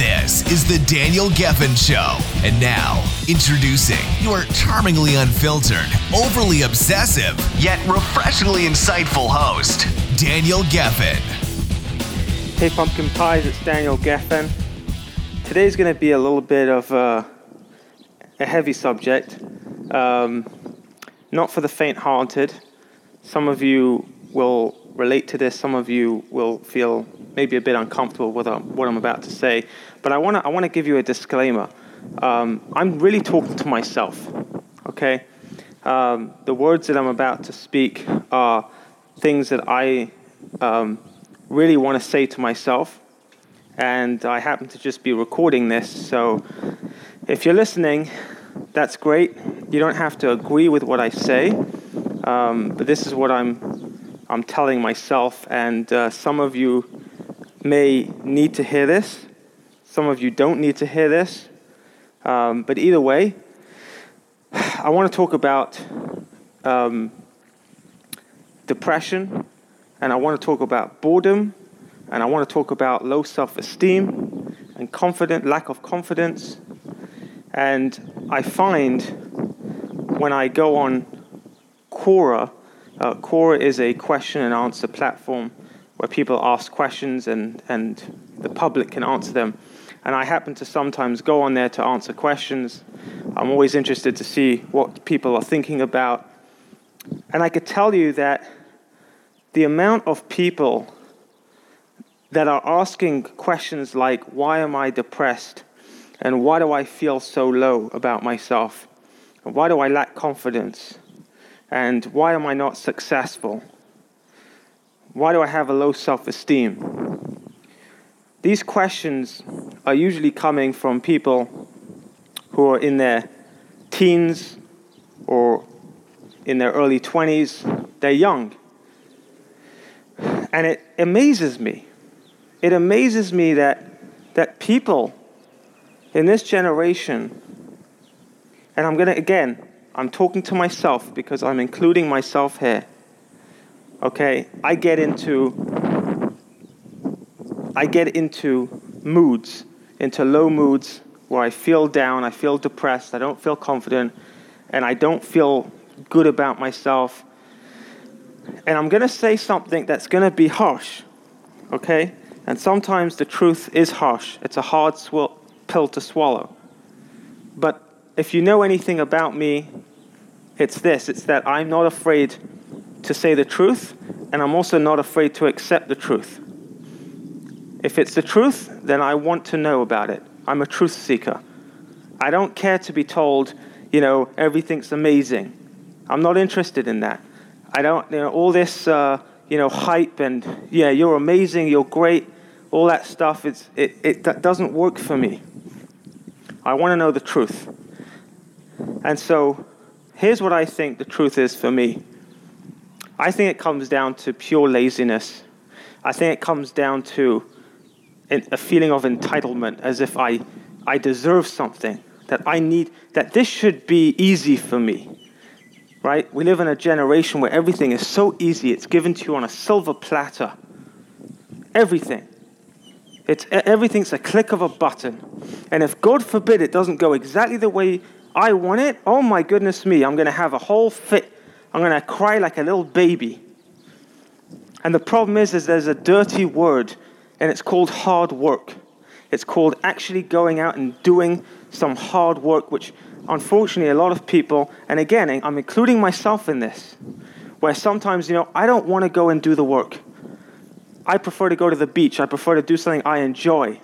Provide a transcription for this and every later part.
This is the Daniel Gefen Show. And now, introducing your charmingly unfiltered, overly obsessive, yet refreshingly insightful host, Daniel Gefen. Hey Pumpkin Pies, it's Daniel Gefen. Today's going to be a little bit of a, a heavy subject, um, not for the faint hearted. Some of you will relate to this, some of you will feel maybe a bit uncomfortable with what I'm about to say. But I want to I want to give you a disclaimer. Um, I'm really talking to myself. Okay, um, the words that I'm about to speak are things that I um, really want to say to myself, and I happen to just be recording this. So, if you're listening, that's great. You don't have to agree with what I say, um, but this is what I'm I'm telling myself, and uh, some of you may need to hear this. Some of you don't need to hear this. Um, but either way, I want to talk about um, depression, and I want to talk about boredom, and I want to talk about low self esteem and confident, lack of confidence. And I find when I go on Quora, uh, Quora is a question and answer platform where people ask questions and, and the public can answer them and I happen to sometimes go on there to answer questions. I'm always interested to see what people are thinking about. And I could tell you that the amount of people that are asking questions like, Why am I depressed? And why do I feel so low about myself? And why do I lack confidence? And why am I not successful? Why do I have a low self esteem? These questions are usually coming from people who are in their teens or in their early 20s. They're young. And it amazes me. It amazes me that, that people in this generation, and I'm going to, again, I'm talking to myself because I'm including myself here. Okay? I get into I get into moods, into low moods where I feel down, I feel depressed, I don't feel confident, and I don't feel good about myself. And I'm going to say something that's going to be harsh, okay? And sometimes the truth is harsh. It's a hard sw- pill to swallow. But if you know anything about me, it's this it's that I'm not afraid to say the truth, and I'm also not afraid to accept the truth. If it's the truth, then I want to know about it. I'm a truth seeker. I don't care to be told, you know, everything's amazing. I'm not interested in that. I don't, you know, all this, uh, you know, hype and, yeah, you're amazing, you're great, all that stuff, it's, it, it that doesn't work for me. I want to know the truth. And so, here's what I think the truth is for me I think it comes down to pure laziness. I think it comes down to a feeling of entitlement, as if I, I deserve something, that I need, that this should be easy for me. Right? We live in a generation where everything is so easy, it's given to you on a silver platter. Everything. It's, everything's a click of a button. And if, God forbid, it doesn't go exactly the way I want it, oh my goodness me, I'm going to have a whole fit. I'm going to cry like a little baby. And the problem is, is there's a dirty word and it's called hard work. It's called actually going out and doing some hard work, which unfortunately a lot of people, and again, I'm including myself in this, where sometimes, you know, I don't want to go and do the work. I prefer to go to the beach. I prefer to do something I enjoy.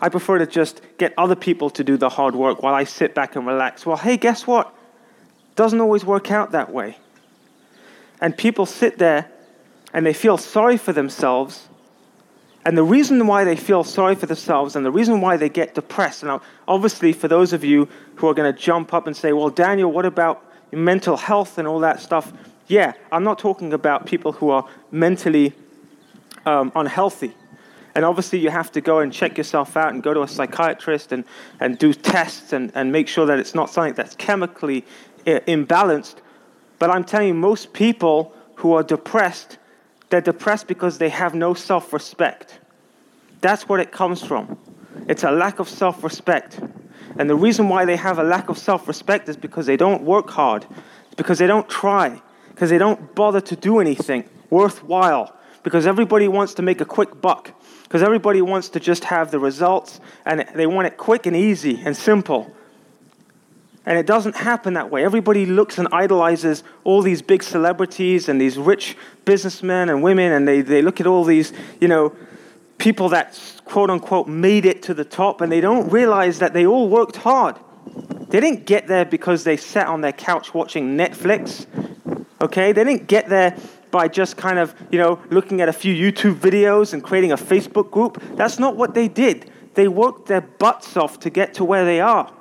I prefer to just get other people to do the hard work while I sit back and relax. Well, hey, guess what? Doesn't always work out that way. And people sit there and they feel sorry for themselves and the reason why they feel sorry for themselves and the reason why they get depressed, and obviously for those of you who are going to jump up and say, well, Daniel, what about mental health and all that stuff? Yeah, I'm not talking about people who are mentally um, unhealthy. And obviously, you have to go and check yourself out and go to a psychiatrist and, and do tests and, and make sure that it's not something that's chemically imbalanced. But I'm telling you, most people who are depressed, they're depressed because they have no self respect. That's what it comes from. It's a lack of self respect. And the reason why they have a lack of self respect is because they don't work hard, because they don't try, because they don't bother to do anything worthwhile, because everybody wants to make a quick buck because everybody wants to just have the results and they want it quick and easy and simple. And it doesn't happen that way. Everybody looks and idolizes all these big celebrities and these rich businessmen and women, and they, they look at all these, you know, people that quote unquote made it to the top, and they don't realize that they all worked hard. They didn't get there because they sat on their couch watching Netflix. Okay? They didn't get there by just kind of, you know, looking at a few YouTube videos and creating a Facebook group. That's not what they did. They worked their butts off to get to where they are.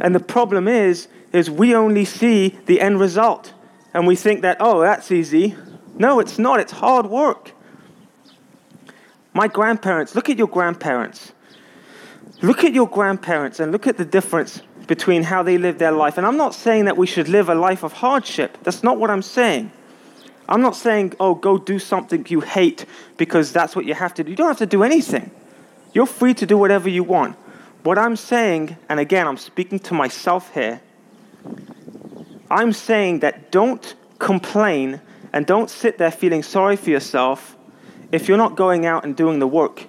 And the problem is, is we only see the end result. And we think that, oh, that's easy. No, it's not. It's hard work. My grandparents, look at your grandparents. Look at your grandparents and look at the difference between how they lived their life. And I'm not saying that we should live a life of hardship. That's not what I'm saying. I'm not saying, oh, go do something you hate because that's what you have to do. You don't have to do anything. You're free to do whatever you want. What I'm saying, and again, I'm speaking to myself here, I'm saying that don't complain and don't sit there feeling sorry for yourself if you're not going out and doing the work.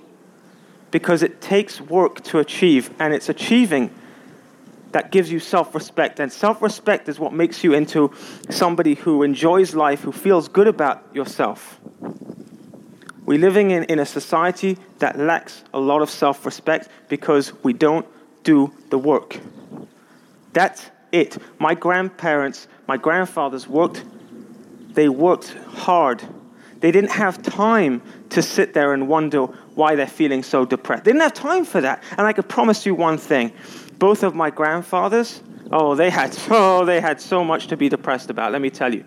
Because it takes work to achieve, and it's achieving that gives you self respect. And self respect is what makes you into somebody who enjoys life, who feels good about yourself. We're living in, in a society that lacks a lot of self respect because we don't do the work. That's it. My grandparents, my grandfathers worked, they worked hard. They didn't have time to sit there and wonder why they're feeling so depressed. They didn't have time for that. And I could promise you one thing both of my grandfathers, oh, they had so oh, they had so much to be depressed about. Let me tell you.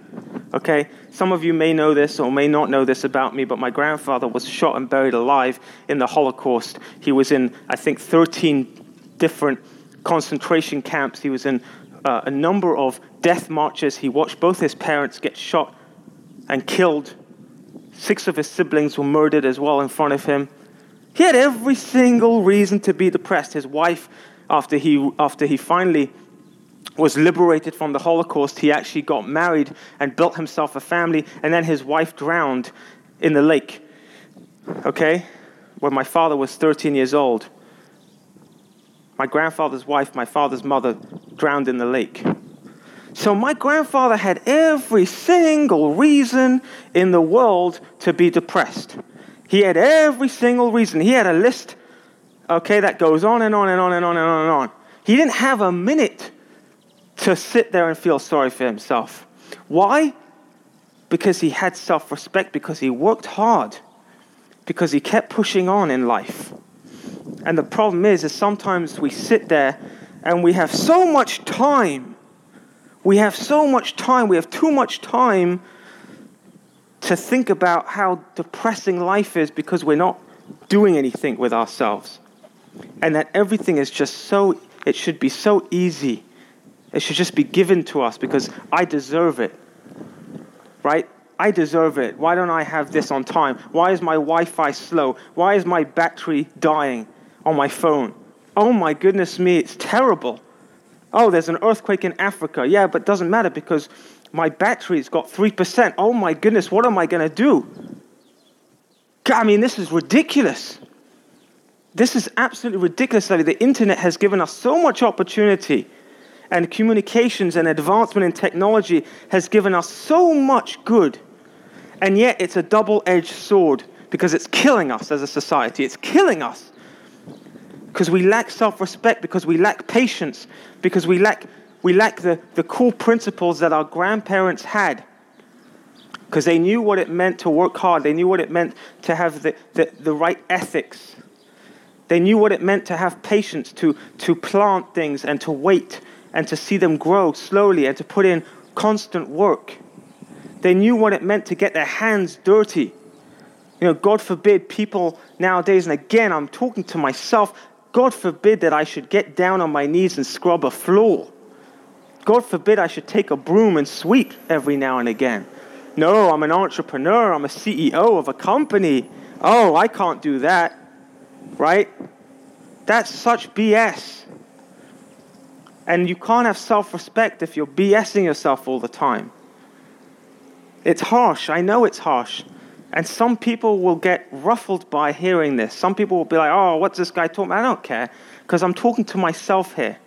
Okay, some of you may know this or may not know this about me, but my grandfather was shot and buried alive in the Holocaust. He was in, I think, 13 different concentration camps. He was in uh, a number of death marches. He watched both his parents get shot and killed. Six of his siblings were murdered as well in front of him. He had every single reason to be depressed. His wife after he, after he finally was liberated from the Holocaust, he actually got married and built himself a family, and then his wife drowned in the lake. Okay? When my father was 13 years old. My grandfather's wife, my father's mother, drowned in the lake. So my grandfather had every single reason in the world to be depressed. He had every single reason. He had a list okay, that goes on and on and on and on and on and on. He didn't have a minute to sit there and feel sorry for himself. Why? Because he had self respect, because he worked hard, because he kept pushing on in life. And the problem is, is sometimes we sit there and we have so much time. We have so much time. We have too much time to think about how depressing life is because we're not doing anything with ourselves and that everything is just so, it should be so easy. It should just be given to us because I deserve it. Right? I deserve it. Why don't I have this on time? Why is my Wi Fi slow? Why is my battery dying on my phone? Oh my goodness me, it's terrible. Oh, there's an earthquake in Africa. Yeah, but it doesn't matter because my battery's got 3%. Oh my goodness, what am I going to do? I mean, this is ridiculous. This is absolutely ridiculous the internet has given us so much opportunity, and communications and advancement in technology has given us so much good, and yet it's a double edged sword because it's killing us as a society. It's killing us because we lack self respect, because we lack patience, because we lack, we lack the, the core principles that our grandparents had because they knew what it meant to work hard. They knew what it meant to have the, the, the right ethics. They knew what it meant to have patience, to, to plant things and to wait and to see them grow slowly and to put in constant work. They knew what it meant to get their hands dirty. You know, God forbid people nowadays, and again, I'm talking to myself, God forbid that I should get down on my knees and scrub a floor. God forbid I should take a broom and sweep every now and again. No, I'm an entrepreneur, I'm a CEO of a company. Oh, I can't do that. Right? That's such BS. And you can't have self respect if you're BSing yourself all the time. It's harsh. I know it's harsh. And some people will get ruffled by hearing this. Some people will be like, oh, what's this guy talking about? I don't care because I'm talking to myself here.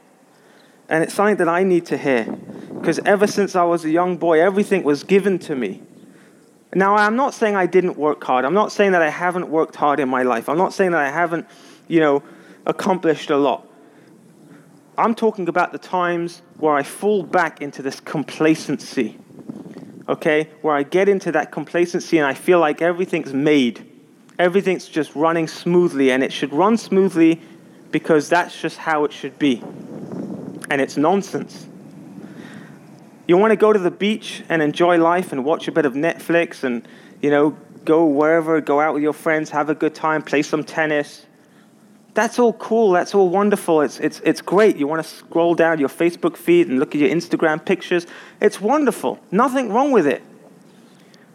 And it's something that I need to hear because ever since I was a young boy, everything was given to me. Now, I'm not saying I didn't work hard. I'm not saying that I haven't worked hard in my life. I'm not saying that I haven't, you know, accomplished a lot. I'm talking about the times where I fall back into this complacency, okay? Where I get into that complacency and I feel like everything's made. Everything's just running smoothly, and it should run smoothly because that's just how it should be. And it's nonsense. You want to go to the beach and enjoy life and watch a bit of Netflix and, you know, go wherever, go out with your friends, have a good time, play some tennis, that's all cool. That's all wonderful. It's, it's, it's great. You want to scroll down your Facebook feed and look at your Instagram pictures. It's wonderful. Nothing wrong with it.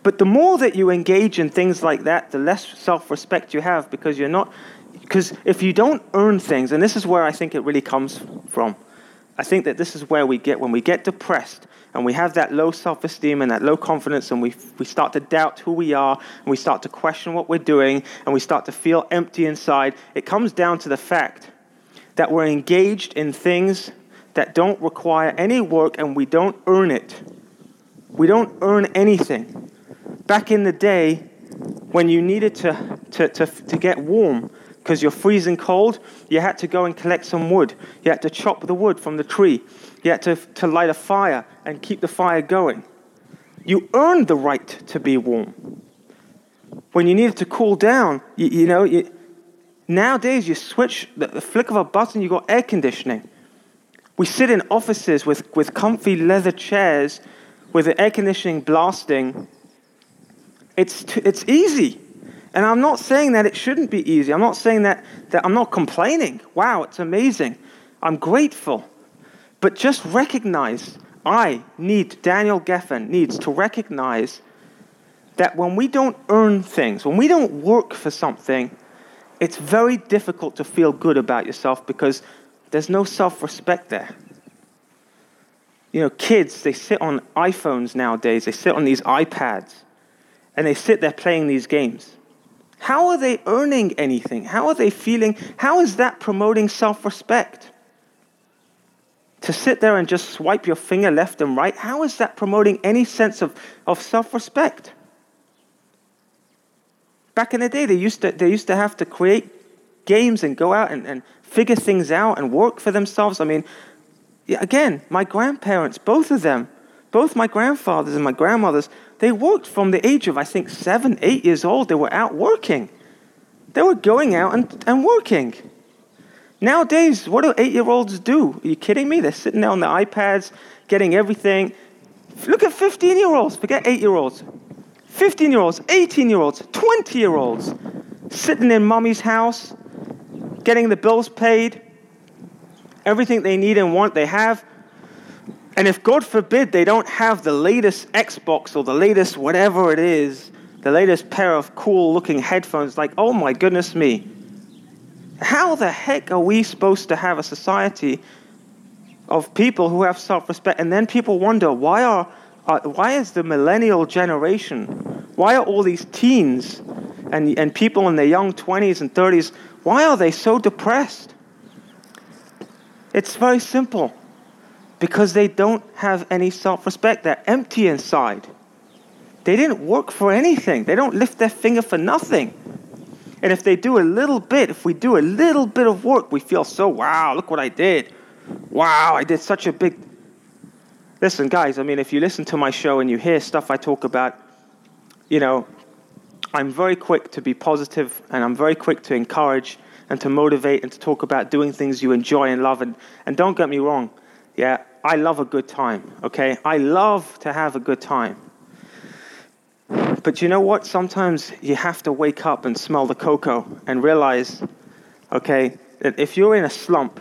But the more that you engage in things like that, the less self respect you have because you're not. Because if you don't earn things, and this is where I think it really comes from, I think that this is where we get when we get depressed and we have that low self esteem and that low confidence, and we, we start to doubt who we are, and we start to question what we're doing, and we start to feel empty inside. It comes down to the fact that we're engaged in things that don't require any work and we don't earn it. We don't earn anything. Back in the day, when you needed to, to, to, to get warm, because you're freezing cold, you had to go and collect some wood. You had to chop the wood from the tree. You had to, to light a fire and keep the fire going. You earned the right to be warm. When you needed to cool down, you, you know, you, nowadays you switch the, the flick of a button, you got air conditioning. We sit in offices with, with comfy leather chairs with the air conditioning blasting. It's, it's easy. And I'm not saying that it shouldn't be easy. I'm not saying that, that I'm not complaining. Wow, it's amazing. I'm grateful. But just recognize, I need, Daniel Gefen needs to recognize that when we don't earn things, when we don't work for something, it's very difficult to feel good about yourself because there's no self respect there. You know, kids, they sit on iPhones nowadays, they sit on these iPads, and they sit there playing these games. How are they earning anything? How are they feeling? How is that promoting self respect? To sit there and just swipe your finger left and right, how is that promoting any sense of, of self respect? Back in the day, they used to, they used to have to create games and go out and, and figure things out and work for themselves. I mean, again, my grandparents, both of them, both my grandfathers and my grandmothers, they worked from the age of, I think, seven, eight years old. They were out working. They were going out and, and working. Nowadays, what do eight year olds do? Are you kidding me? They're sitting there on the iPads, getting everything. Look at 15 year olds, forget eight year olds. 15 year olds, 18 year olds, 20 year olds, sitting in mommy's house, getting the bills paid, everything they need and want, they have. And if, God forbid, they don't have the latest Xbox or the latest whatever it is, the latest pair of cool looking headphones, like, oh my goodness me. How the heck are we supposed to have a society of people who have self respect? And then people wonder why, are, why is the millennial generation, why are all these teens and, and people in their young 20s and 30s, why are they so depressed? It's very simple because they don't have any self respect. They're empty inside. They didn't work for anything, they don't lift their finger for nothing. And if they do a little bit, if we do a little bit of work, we feel so, wow, look what I did. Wow, I did such a big. Listen, guys, I mean, if you listen to my show and you hear stuff I talk about, you know, I'm very quick to be positive and I'm very quick to encourage and to motivate and to talk about doing things you enjoy and love. And, and don't get me wrong, yeah, I love a good time, okay? I love to have a good time. But you know what? Sometimes you have to wake up and smell the cocoa and realize, okay, that if you're in a slump,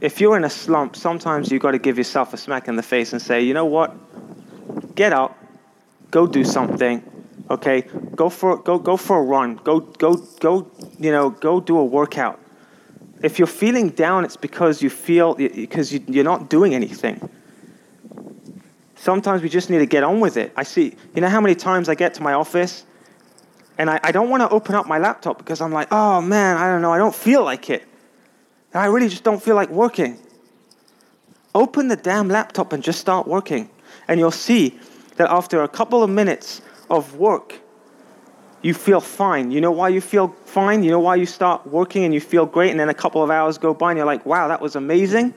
if you're in a slump, sometimes you've got to give yourself a smack in the face and say, you know what? Get up, go do something, okay? Go for go go for a run. Go go go, you know, go do a workout. If you're feeling down, it's because you feel because you, you're not doing anything. Sometimes we just need to get on with it. I see, you know how many times I get to my office and I, I don't want to open up my laptop because I'm like, oh man, I don't know, I don't feel like it. And I really just don't feel like working. Open the damn laptop and just start working. And you'll see that after a couple of minutes of work, you feel fine. You know why you feel fine? You know why you start working and you feel great, and then a couple of hours go by and you're like, wow, that was amazing?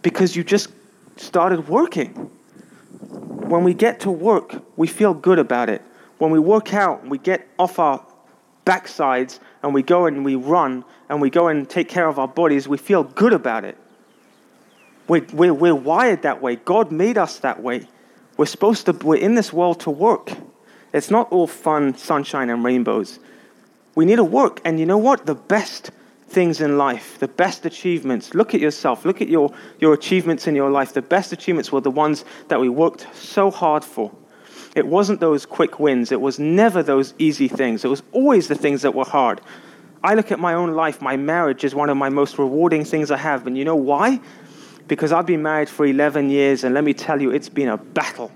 Because you just started working when we get to work, we feel good about it. When we work out, we get off our backsides and we go and we run and we go and take care of our bodies, we feel good about it. We're, we're, we're wired that way. God made us that way. We're supposed to, we're in this world to work. It's not all fun, sunshine, and rainbows. We need to work. And you know what? The best things in life, the best achievements. Look at yourself, look at your, your achievements in your life. The best achievements were the ones that we worked so hard for. It wasn't those quick wins, it was never those easy things, it was always the things that were hard. I look at my own life, my marriage is one of my most rewarding things I have. And you know why? Because I've been married for 11 years, and let me tell you, it's been a battle.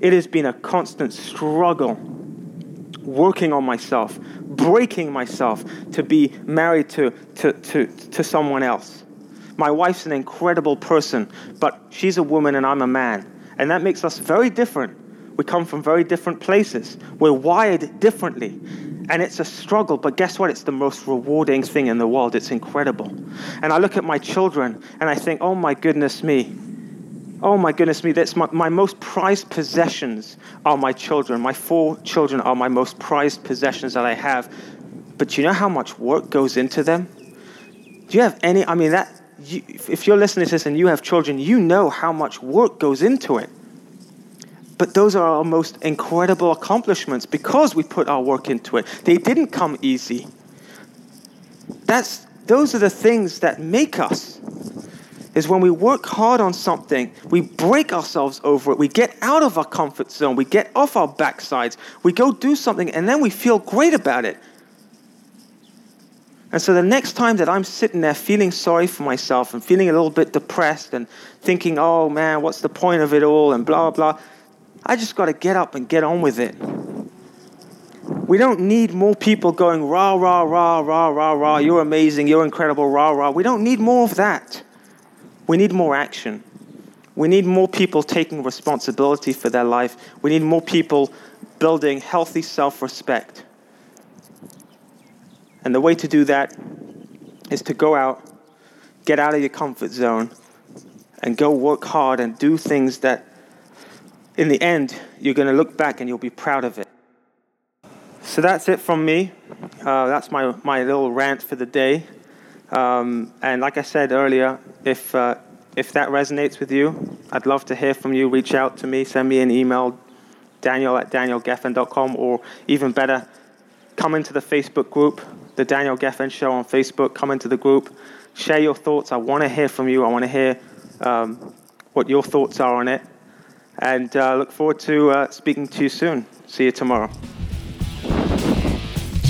It has been a constant struggle working on myself, breaking myself to be married to, to, to, to someone else. My wife's an incredible person, but she's a woman and I'm a man. And that makes us very different. We come from very different places. We're wired differently. And it's a struggle, but guess what? It's the most rewarding thing in the world. It's incredible. And I look at my children and I think, oh my goodness me, Oh my goodness me, that's my, my most prized possessions are my children. My four children are my most prized possessions that I have. But you know how much work goes into them? Do you have any, I mean, that, you, if you're listening to this and you have children, you know how much work goes into it. But those are our most incredible accomplishments because we put our work into it. They didn't come easy. That's, those are the things that make us is when we work hard on something, we break ourselves over it, we get out of our comfort zone, we get off our backsides, we go do something, and then we feel great about it. And so the next time that I'm sitting there feeling sorry for myself and feeling a little bit depressed and thinking, oh man, what's the point of it all, and blah, blah, I just got to get up and get on with it. We don't need more people going, rah, rah, rah, rah, rah, rah, you're amazing, you're incredible, rah, rah. We don't need more of that. We need more action. We need more people taking responsibility for their life. We need more people building healthy self respect. And the way to do that is to go out, get out of your comfort zone, and go work hard and do things that, in the end, you're going to look back and you'll be proud of it. So that's it from me. Uh, that's my, my little rant for the day. Um, and like I said earlier, if, uh, if that resonates with you, I'd love to hear from you. Reach out to me, send me an email, daniel at danielgefen.com, or even better, come into the Facebook group, The Daniel Gefen Show on Facebook. Come into the group, share your thoughts. I want to hear from you. I want to hear um, what your thoughts are on it. And uh, look forward to uh, speaking to you soon. See you tomorrow.